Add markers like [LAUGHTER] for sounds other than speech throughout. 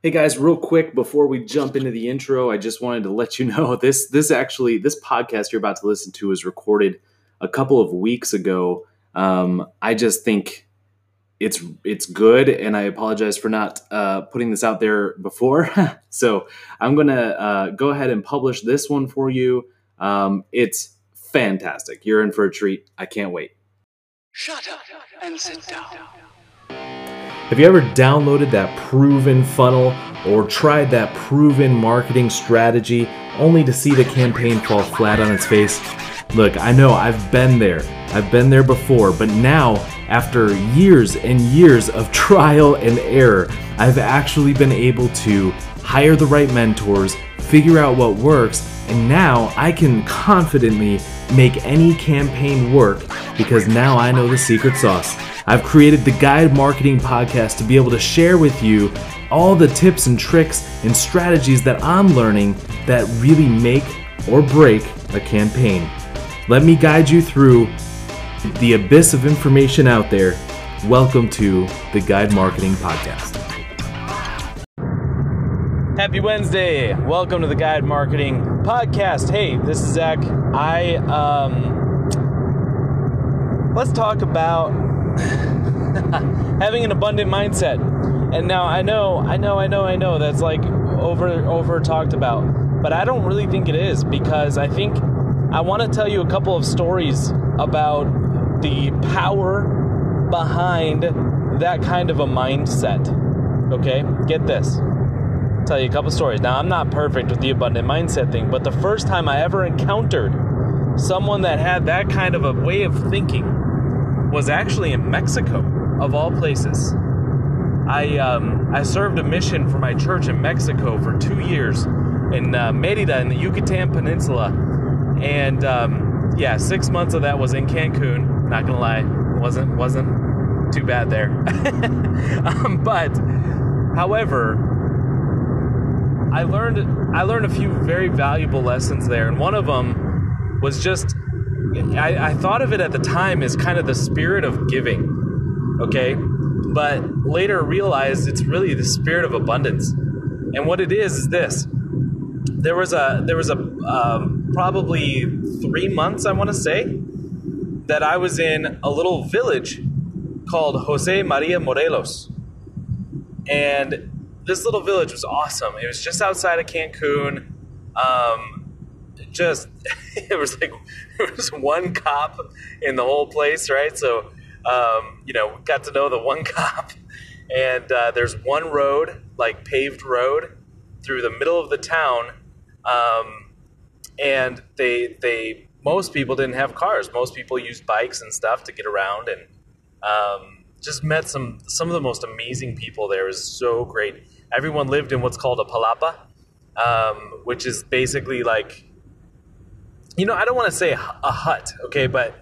Hey guys, real quick before we jump into the intro, I just wanted to let you [LAUGHS] know this this actually this podcast you're about to listen to is recorded a couple of weeks ago. Um, I just think it's it's good, and I apologize for not uh, putting this out there before. [LAUGHS] so I'm gonna uh, go ahead and publish this one for you. Um, it's fantastic. You're in for a treat. I can't wait. Shut up and sit down. Have you ever downloaded that proven funnel or tried that proven marketing strategy only to see the campaign fall flat on its face? Look, I know I've been there. I've been there before, but now, after years and years of [LAUGHS] trial and error, I've actually been able to hire the right mentors, figure out what works, and now I can confidently make any campaign work because now I know the secret sauce. I've created the Guide Marketing Podcast to be able to share with you all the tips and tricks and strategies that I'm learning that really make or break a campaign. Let me guide you through the abyss of information out there. Welcome to the Guide Marketing Podcast. Happy Wednesday. Welcome to the Guide Marketing Podcast. Hey, this is Zach. I um let's talk about [LAUGHS] having an abundant mindset. And now I know, I know, I know, I know that's like over over talked about, but I don't really think it is because I think I want to tell you a couple of stories about the power behind that kind of a mindset. Okay? Get this. I'll tell you a couple stories. Now, I'm not perfect with the abundant mindset thing, but the first time I ever encountered someone that had that kind of a way of thinking was actually in Mexico, of all places. I um, I served a mission for my church in Mexico for two years in uh, Merida in the Yucatan Peninsula, and um, yeah, six months of that was in Cancun. Not gonna lie, wasn't wasn't too bad there. [LAUGHS] um, but however, I learned I learned a few very valuable lessons there, and one of them was just I, I thought of it at the time as kind of the spirit of giving, okay? But later realized it's really the spirit of abundance. And what it is is this: there was a there was a um, probably three months I want to say that I was in a little village called Jose Maria Morelos, and this little village was awesome. It was just outside of Cancun. Um, just [LAUGHS] it was like [LAUGHS] there was one cop in the whole place, right? So um, you know, got to know the one [LAUGHS] cop, and uh, there's one road, like paved road, through the middle of the town, um, and they they most people didn't have cars. Most people used bikes and stuff to get around, and um, just met some some of the most amazing people there. It was so great. Everyone lived in what's called a palapa, um, which is basically like you know, I don't want to say a hut, okay, but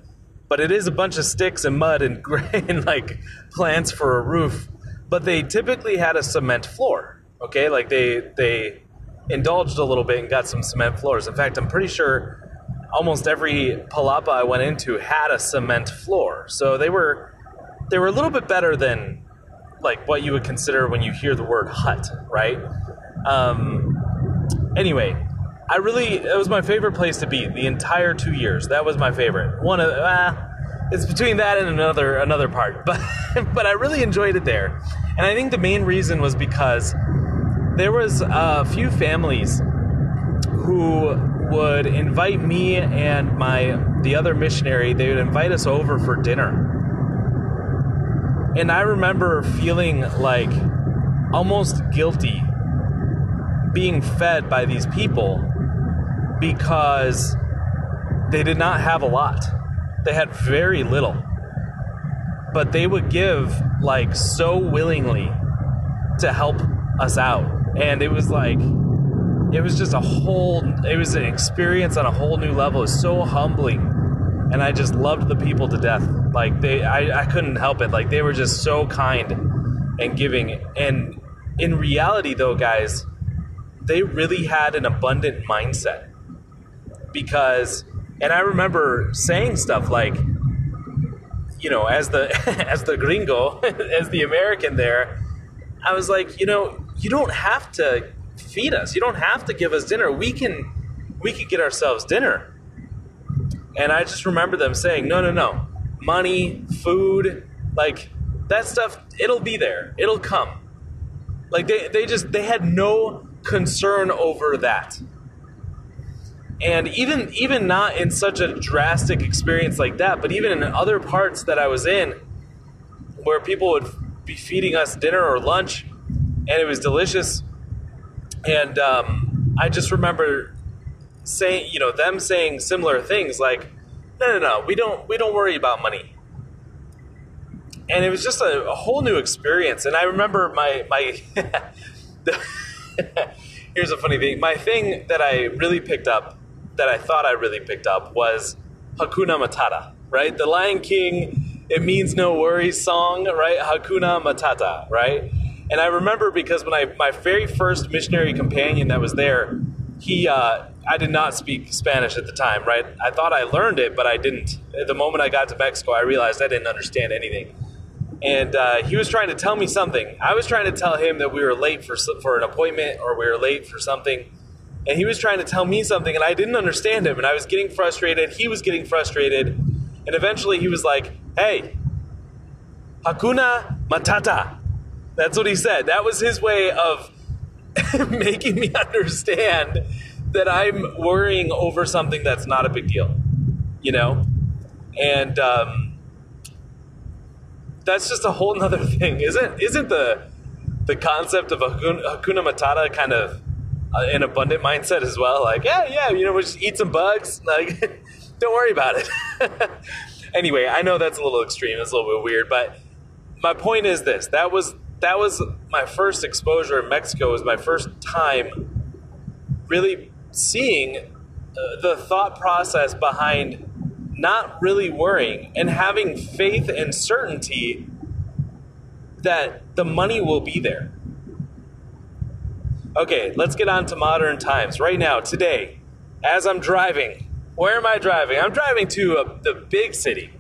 but it is a bunch of sticks and mud [LAUGHS] and, like plants for a roof. But they typically had a cement floor, okay? Like they they indulged a little bit and got some cement floors. In fact, I'm pretty sure almost every palapa I went into had a cement floor. So they were they were a little bit better than like what you would consider when you hear the word hut, right? Um, anyway, I really it was my favorite place to be the entire two years. That was my favorite. One of uh, it's between that and another another part, [LAUGHS] but but I really enjoyed it there, and I think the main reason was because there was a few families who would invite me and my the other missionary. They would invite us over for dinner, and I remember feeling like almost guilty being fed by these people because they did not have a lot. They had very little. But they would give like so willingly to help us out. And it was like it was just a whole it was an experience on a whole new level. It was so humbling. And I just loved the people to death. Like they I, I couldn't help it. Like they were just so kind and giving. And in reality though, guys, they really had an abundant mindset because and I remember saying stuff like you know as the [LAUGHS] as the gringo [LAUGHS] as the American there I was like you know you don't have to feed us. You don't have to give us dinner. We can we could get ourselves dinner. And I just remember them saying, "No, no, no. Money, food, like that stuff, it'll be there. It'll come." Like they they just they had no concern over that. And even even not in such a drastic experience like that, but even in other parts that I was in where people would be feeding us dinner or lunch and it was delicious and um, I just remember saying, you know, them saying similar things like, "No, no, no, we don't, we don't worry about money." And it was just a, a whole new experience. And I remember my my. [LAUGHS] here's a funny thing. My thing that I really picked up, that I thought I really picked up, was Hakuna Matata. Right, The Lion King. It means no worries song. Right, Hakuna Matata. Right. And I remember because when I my very first missionary companion that was there, he uh, I did not speak Spanish at the time, right? I thought I learned it, but I didn't. The moment I got to Mexico, I realized I didn't understand anything. And uh, he was trying to tell me something. I was trying to tell him that we were late for for an appointment or we were late for something. And he was trying to tell me something, and I didn't understand him. And I was getting frustrated. He was getting frustrated. And eventually, he was like, "Hey, Hakuna Matata." That's what he said. That was his way of [LAUGHS] making me understand that I'm worrying over something that's not a big deal, you know? And um, that's just a whole nother [LAUGHS] thing. Isn't, isn't the, the concept of Hakuna, Hakuna Matata kind of uh, an abundant mindset as well? Like, yeah, yeah, you know, we'll just eat some bugs. [LAUGHS] Like, don't worry about it. [LAUGHS] anyway, I know that's a little extreme. It's a little bit weird, but my point is this. That was that was my first exposure in Mexico. It was my first time really seeing uh, the thought process behind not really worrying and having faith and certainty that the money will be there. Okay, let's get on to modern times. Right now, today, as I'm driving, where am I driving? I'm driving to a, the big city.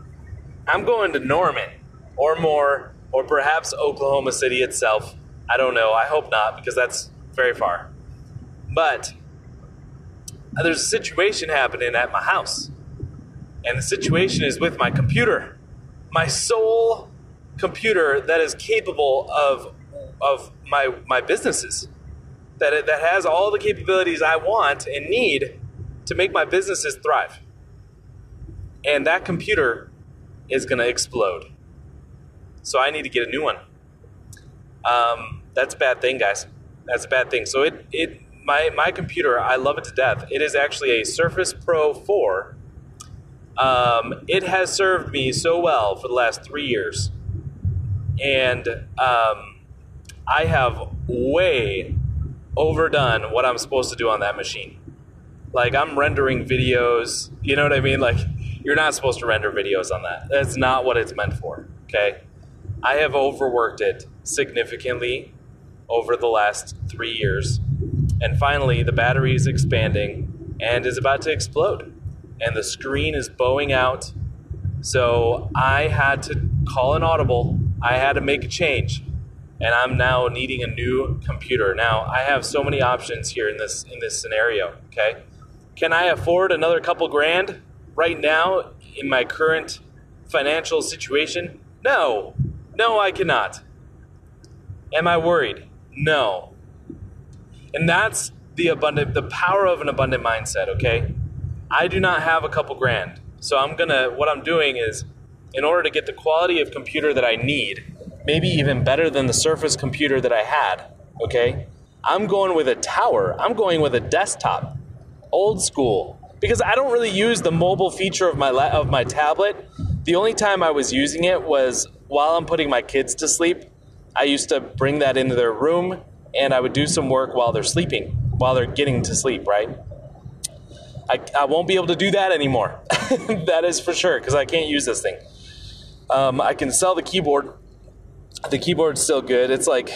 I'm going to Norman or more or perhaps Oklahoma City itself. I don't know. I hope not because that's very far. But uh, there's a situation happening at my house. And the situation is with my computer. My sole computer that is capable of of my my businesses. That that has all the capabilities I want and need to make my businesses thrive. And that computer is going to explode. So I need to get a new one. Um, that's a bad thing, guys. That's a bad thing. So it it my my computer, I love it to death. It is actually a Surface Pro 4. Um, it has served me so well for the last three years, and um, I have way overdone what I'm supposed to do on that machine. Like I'm rendering videos, you know what I mean? Like you're not supposed to render videos on that. That's not what it's meant for. Okay. I have overworked it significantly over the last three years. And finally, the battery is expanding and is about to explode. And the screen is bowing out. So I had to call an audible. I had to make a change. And I'm now needing a new computer. Now, I have so many options here in this in this scenario, okay? Can I afford another couple grand right now in my current financial situation? No. No, I cannot. Am I worried? No. And that's the abundant the power of an abundant mindset, okay? I do not have a couple grand. So I'm to what I'm doing is in order to get the quality of computer that I need, maybe even better than the Surface computer that I had, okay? I'm going with a tower. I'm going with a desktop. Old school because I don't really use the mobile feature of my la- of my tablet. The only time I was using it was while I'm putting my kids to sleep, I used to bring that into their room and I would do some work while they're sleeping, while they're getting to sleep, right? I, I won't be able to do that anymore. [LAUGHS] that is for sure, because I can't use this thing. Um, I can sell the keyboard. The keyboard's still good. It's like,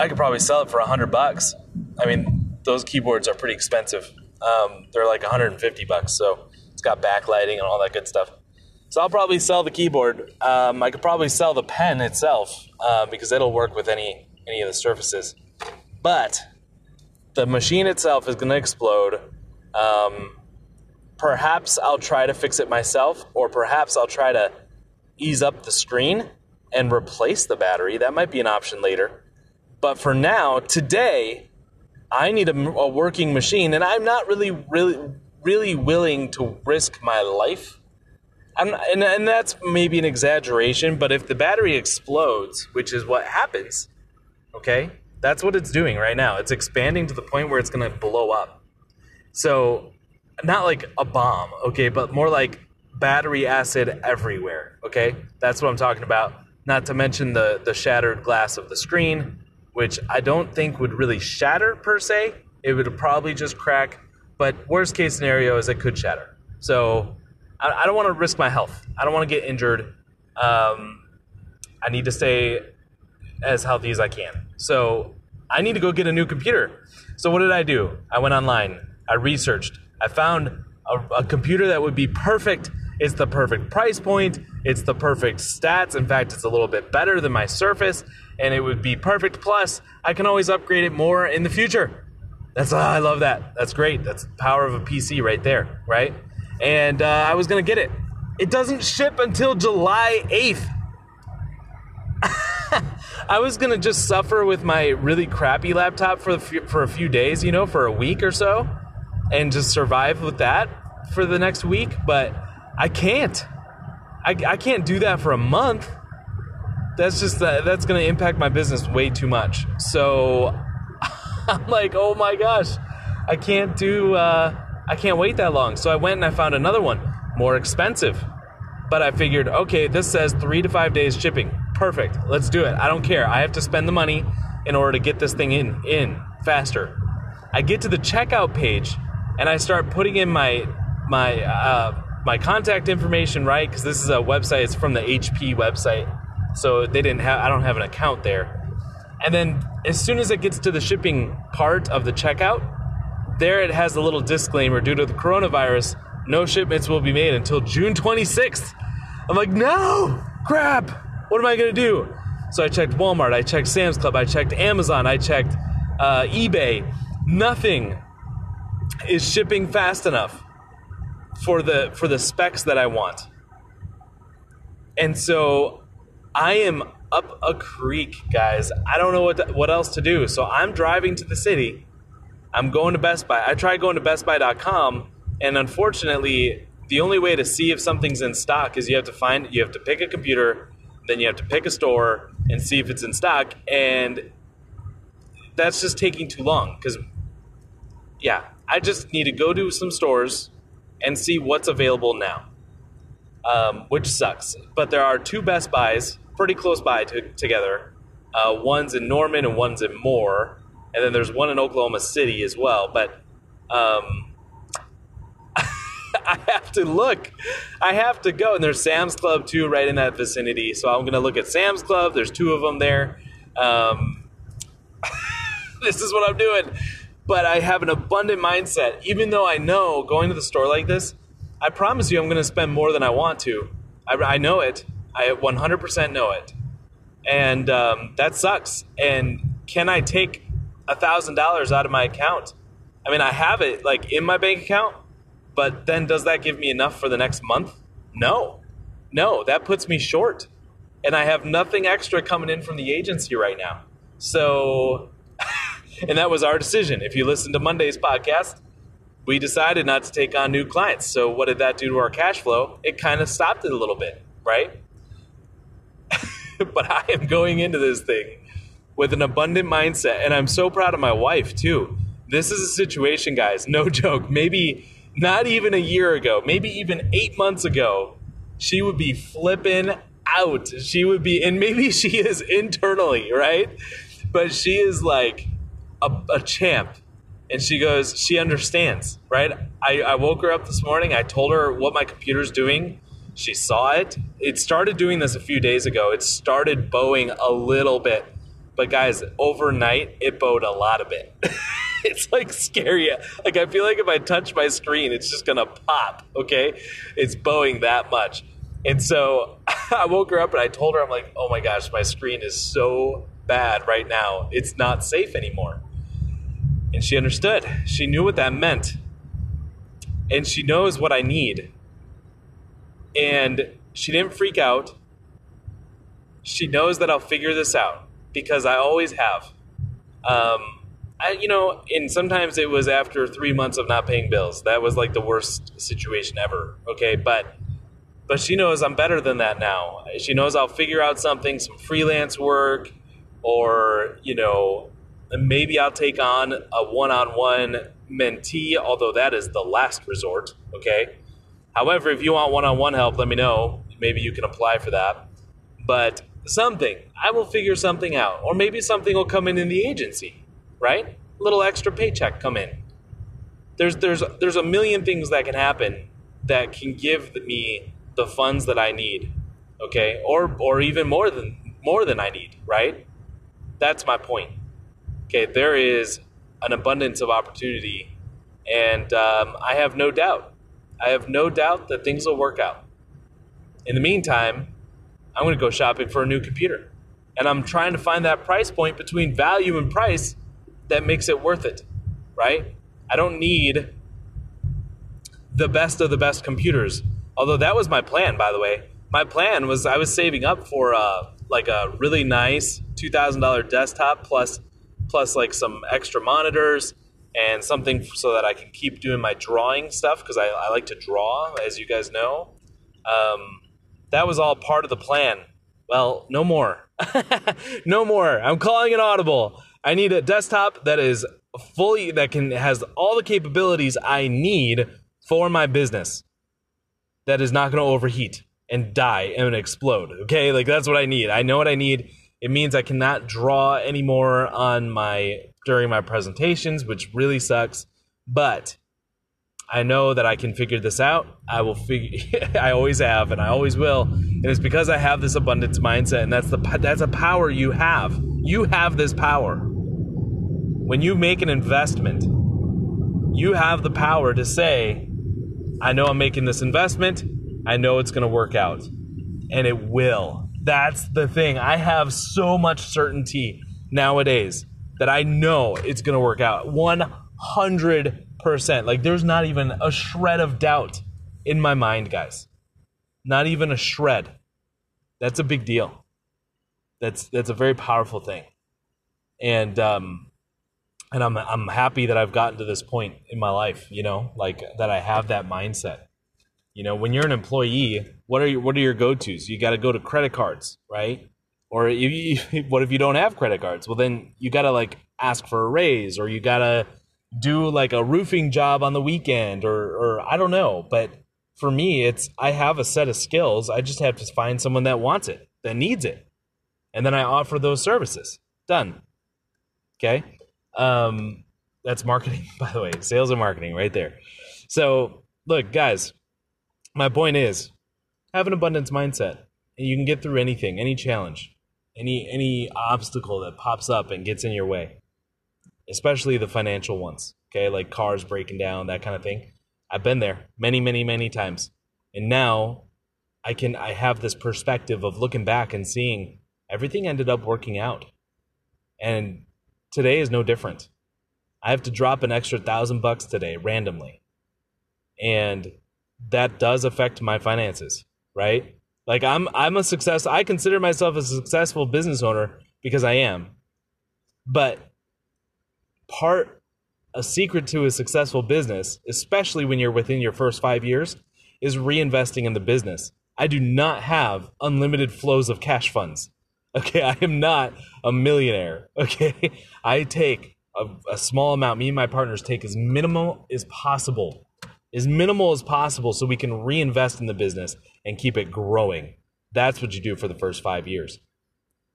I could probably sell it for a 100 bucks. I mean, those keyboards are pretty expensive. Um, they're like 150 bucks, so it's got backlighting and all that good stuff. So I'll probably sell the keyboard. Um, I could probably sell the pen itself uh, because it'll work with any any of the surfaces. but the machine itself is going to explode. Um, perhaps I'll try to fix it myself, or perhaps I'll try to ease up the screen and replace the battery. That might be an option later. But for now, today, I need a, a working machine, and I'm not really, really, really willing to risk my life. I'm, and, and that's maybe an exaggeration, but if the battery explodes, which is what happens, okay, that's what it's doing right now. It's expanding to the point where it's going to blow up. So, not like a bomb, okay, but more like battery acid everywhere, okay? That's what I'm talking about. Not to mention the, the shattered glass of the screen, which I don't think would really shatter per se. It would probably just crack, but worst case scenario is it could shatter. So, I, I don't want to risk my health. I don't want to get injured. Um, I need to stay as healthy as I can. So I need to go get a new computer. So what did I do? I went online. I researched. I found a, a computer that would be perfect. It's the perfect price point. It's the perfect stats. In fact, it's a little bit better than my Surface, and it would be perfect. Plus, I can always upgrade it more in the future. That's ah, I love that. That's great. That's the power of a PC right there, right? And uh, I was gonna get it. It doesn't ship until July eighth. [LAUGHS] I was gonna just suffer with my really crappy laptop for for a few days, you know, for a week or so, and just survive with that for the next week. But I can't. I, I can't do that for a month. That's just that that's gonna impact my business way too much. So [LAUGHS] I'm like, oh my gosh, I can't do. Uh, I can't wait that long. So I went and I found another one, more expensive. But I figured, okay, this says three to five days shipping. Perfect. Let's do it. I don't care. I have to spend the money in order to get this thing in in faster. I get to the checkout page and I start putting in my my uh, my contact information right because this is a website. It's from the HP website, so they didn't have. I don't have an account there. And then as soon as it gets to the shipping part of the checkout, there it has a little disclaimer due to the coronavirus, no shipments will be made until June 26th. I'm like, no, crap, what am I gonna do? So I checked Walmart, I checked Sam's Club, I checked Amazon, I checked uh, eBay. Nothing is shipping fast enough for the for the specs that I want. And so I am up a creek, guys. I don't know what to, what else to do. So I'm driving to the city. I'm going to Best Buy. I tried going to bestbuy.com and unfortunately, the only way to see if something's in stock is you have to find you have to pick a computer, then you have to pick a store and see if it's in stock and that's just taking too long cuz yeah, I just need to go to some stores and see what's available now. Um, which sucks. But there are two Best Buys pretty close by to, together. Uh, one's in Norman and one's in Moore, and then there's one in Oklahoma City as well. But um, [LAUGHS] I have to look. I have to go. And there's Sam's Club too, right in that vicinity. So I'm going to look at Sam's Club. There's two of them there. Um, [LAUGHS] this is what I'm doing but I have an abundant mindset. Even though I know going to the store like this, I promise you I'm going to spend more than I want to. I, I know it. I 100% know it. And um, that sucks. And can I take $1,000 out of my account? I mean, I have it like in my bank account, but then does that give me enough for the next month? No. No, that puts me short. And I have nothing extra coming in from the agency right now. So and that was our decision. If you listen to Monday's podcast, we decided not to take on new clients. So what did that do to our cash flow? It kind of stopped it a little bit, right? [LAUGHS] but I am going into this thing with an abundant mindset, and I'm so proud of my wife too. This is a situation, guys, no [LAUGHS] joke. Maybe not even a year ago, maybe even eight months ago, she would be flipping out. She would be, and maybe [LAUGHS] she is internally, right? But she is like, a, a champ. And she goes she understands right? I, I woke her up this morning. I told her what my computer's doing. She saw it. It started doing this a few days ago. It started bowing a little bit. But guys overnight it bowed a lot of it [LAUGHS] it's like scary. Like i feel like if i touch my screen it's just gonna pop okay? It's bowing that much. And so [LAUGHS] i woke her up and i told her i'm like oh my gosh my screen is so bad right now. It's not safe anymore And she understood. She knew what that meant. And she knows what I need. And she didn't freak out. She knows that I'll figure this out because I always have. Um, I, you know, and sometimes it was after three months of not paying bills. That was like the worst situation ever. Okay, but but she knows I'm better than that now. She knows I'll figure out something, some freelance work, or you know, maybe I'll take on a one-on-one mentee. Although that is the last resort. Okay. However, if you want one-on-one help, let me know. Maybe you can apply for that. But something, I will figure something out, or maybe something will come in in the agency, right? A little extra paycheck come in. There's there's there's a million things that can happen that can give me the funds that I need, okay, or or even more than more than I need, right? That's my point. Okay, there is an abundance of opportunity, and um, I have no doubt. I have no doubt that things will work out. In the meantime, I'm going to go shopping for a new computer, and I'm trying to find that price point between value and price that makes it worth it, right? I don't need the best of the best computers Although that was my plan, by the way. My plan was I was saving up for uh, like a really nice two thousand dollar desktop plus plus like some extra monitors and something so that I can keep doing my drawing stuff because I, I, like to draw, as you guys know. Um, that was all part of the plan. Well, no more. [LAUGHS] no more. I'm calling it audible. I need a desktop that is fully that can has all the capabilities I need for my business that is not going to overheat and die and explode. Okay, like that's what I need. I know what I need. It means I cannot draw anymore on my during my presentations, which really sucks. But I know that I can figure this out. I will figure. [LAUGHS] I always have, and I always will. And it's because I have this abundance mindset, and that's the that's a power you have. You have this power. When you make an investment, you have the power to say, I know I'm making this investment. I know it's going to work out. And it will. That's the thing. I have so much certainty nowadays that I know it's going to work out. 100%. Like there's not even a shred of doubt in my mind, guys. Not even a shred. That's a big deal. That's that's a very powerful thing. And um and I'm I'm happy that I've gotten to this point in my life, you know, like that I have that mindset. You know, when you're an employee, what are your what are your go tos? You got to go to credit cards, right? Or you, [LAUGHS] what if you don't have credit cards? Well, then you got to like ask for a raise, or you got to do like a roofing job on the weekend, or or I don't know. But for me, it's I have a set of skills. I just have to find someone that wants it, that needs it, and then I offer those services. Done. Okay um, that's marketing, [LAUGHS] by the way, sales and marketing right there. So, look, guys, my point is have an abundance mindset and you can get through anything, any challenge, any any obstacle that pops up and gets in your way. Especially the financial ones, okay? Like cars breaking down, that kind of thing. I've been there many, many, many times. And now I can I have this perspective of looking back and seeing everything ended up working out. And today is no different. I have to drop an extra thousand bucks today randomly. And that does affect my finances, right? Like I'm I'm a success I consider myself a successful business owner because I am. But part a secret to a successful business, especially when you're within your first 5 years, is reinvesting in the business. I do not have unlimited flows of cash funds. [LAUGHS] Okay, I am not a millionaire. [LAUGHS] Okay, I take a, a, small amount. Me and my partners take as minimal as possible, as minimal as possible, so we can reinvest in the business and keep it growing. That's what you do for the first five years.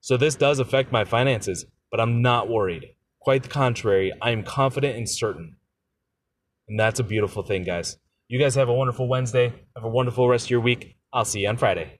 So this does affect my finances, but I'm not worried. Quite the contrary, I am confident and certain. And that's a beautiful thing, guys. You guys have a wonderful Wednesday. Have a wonderful rest of your week. I'll see you on Friday.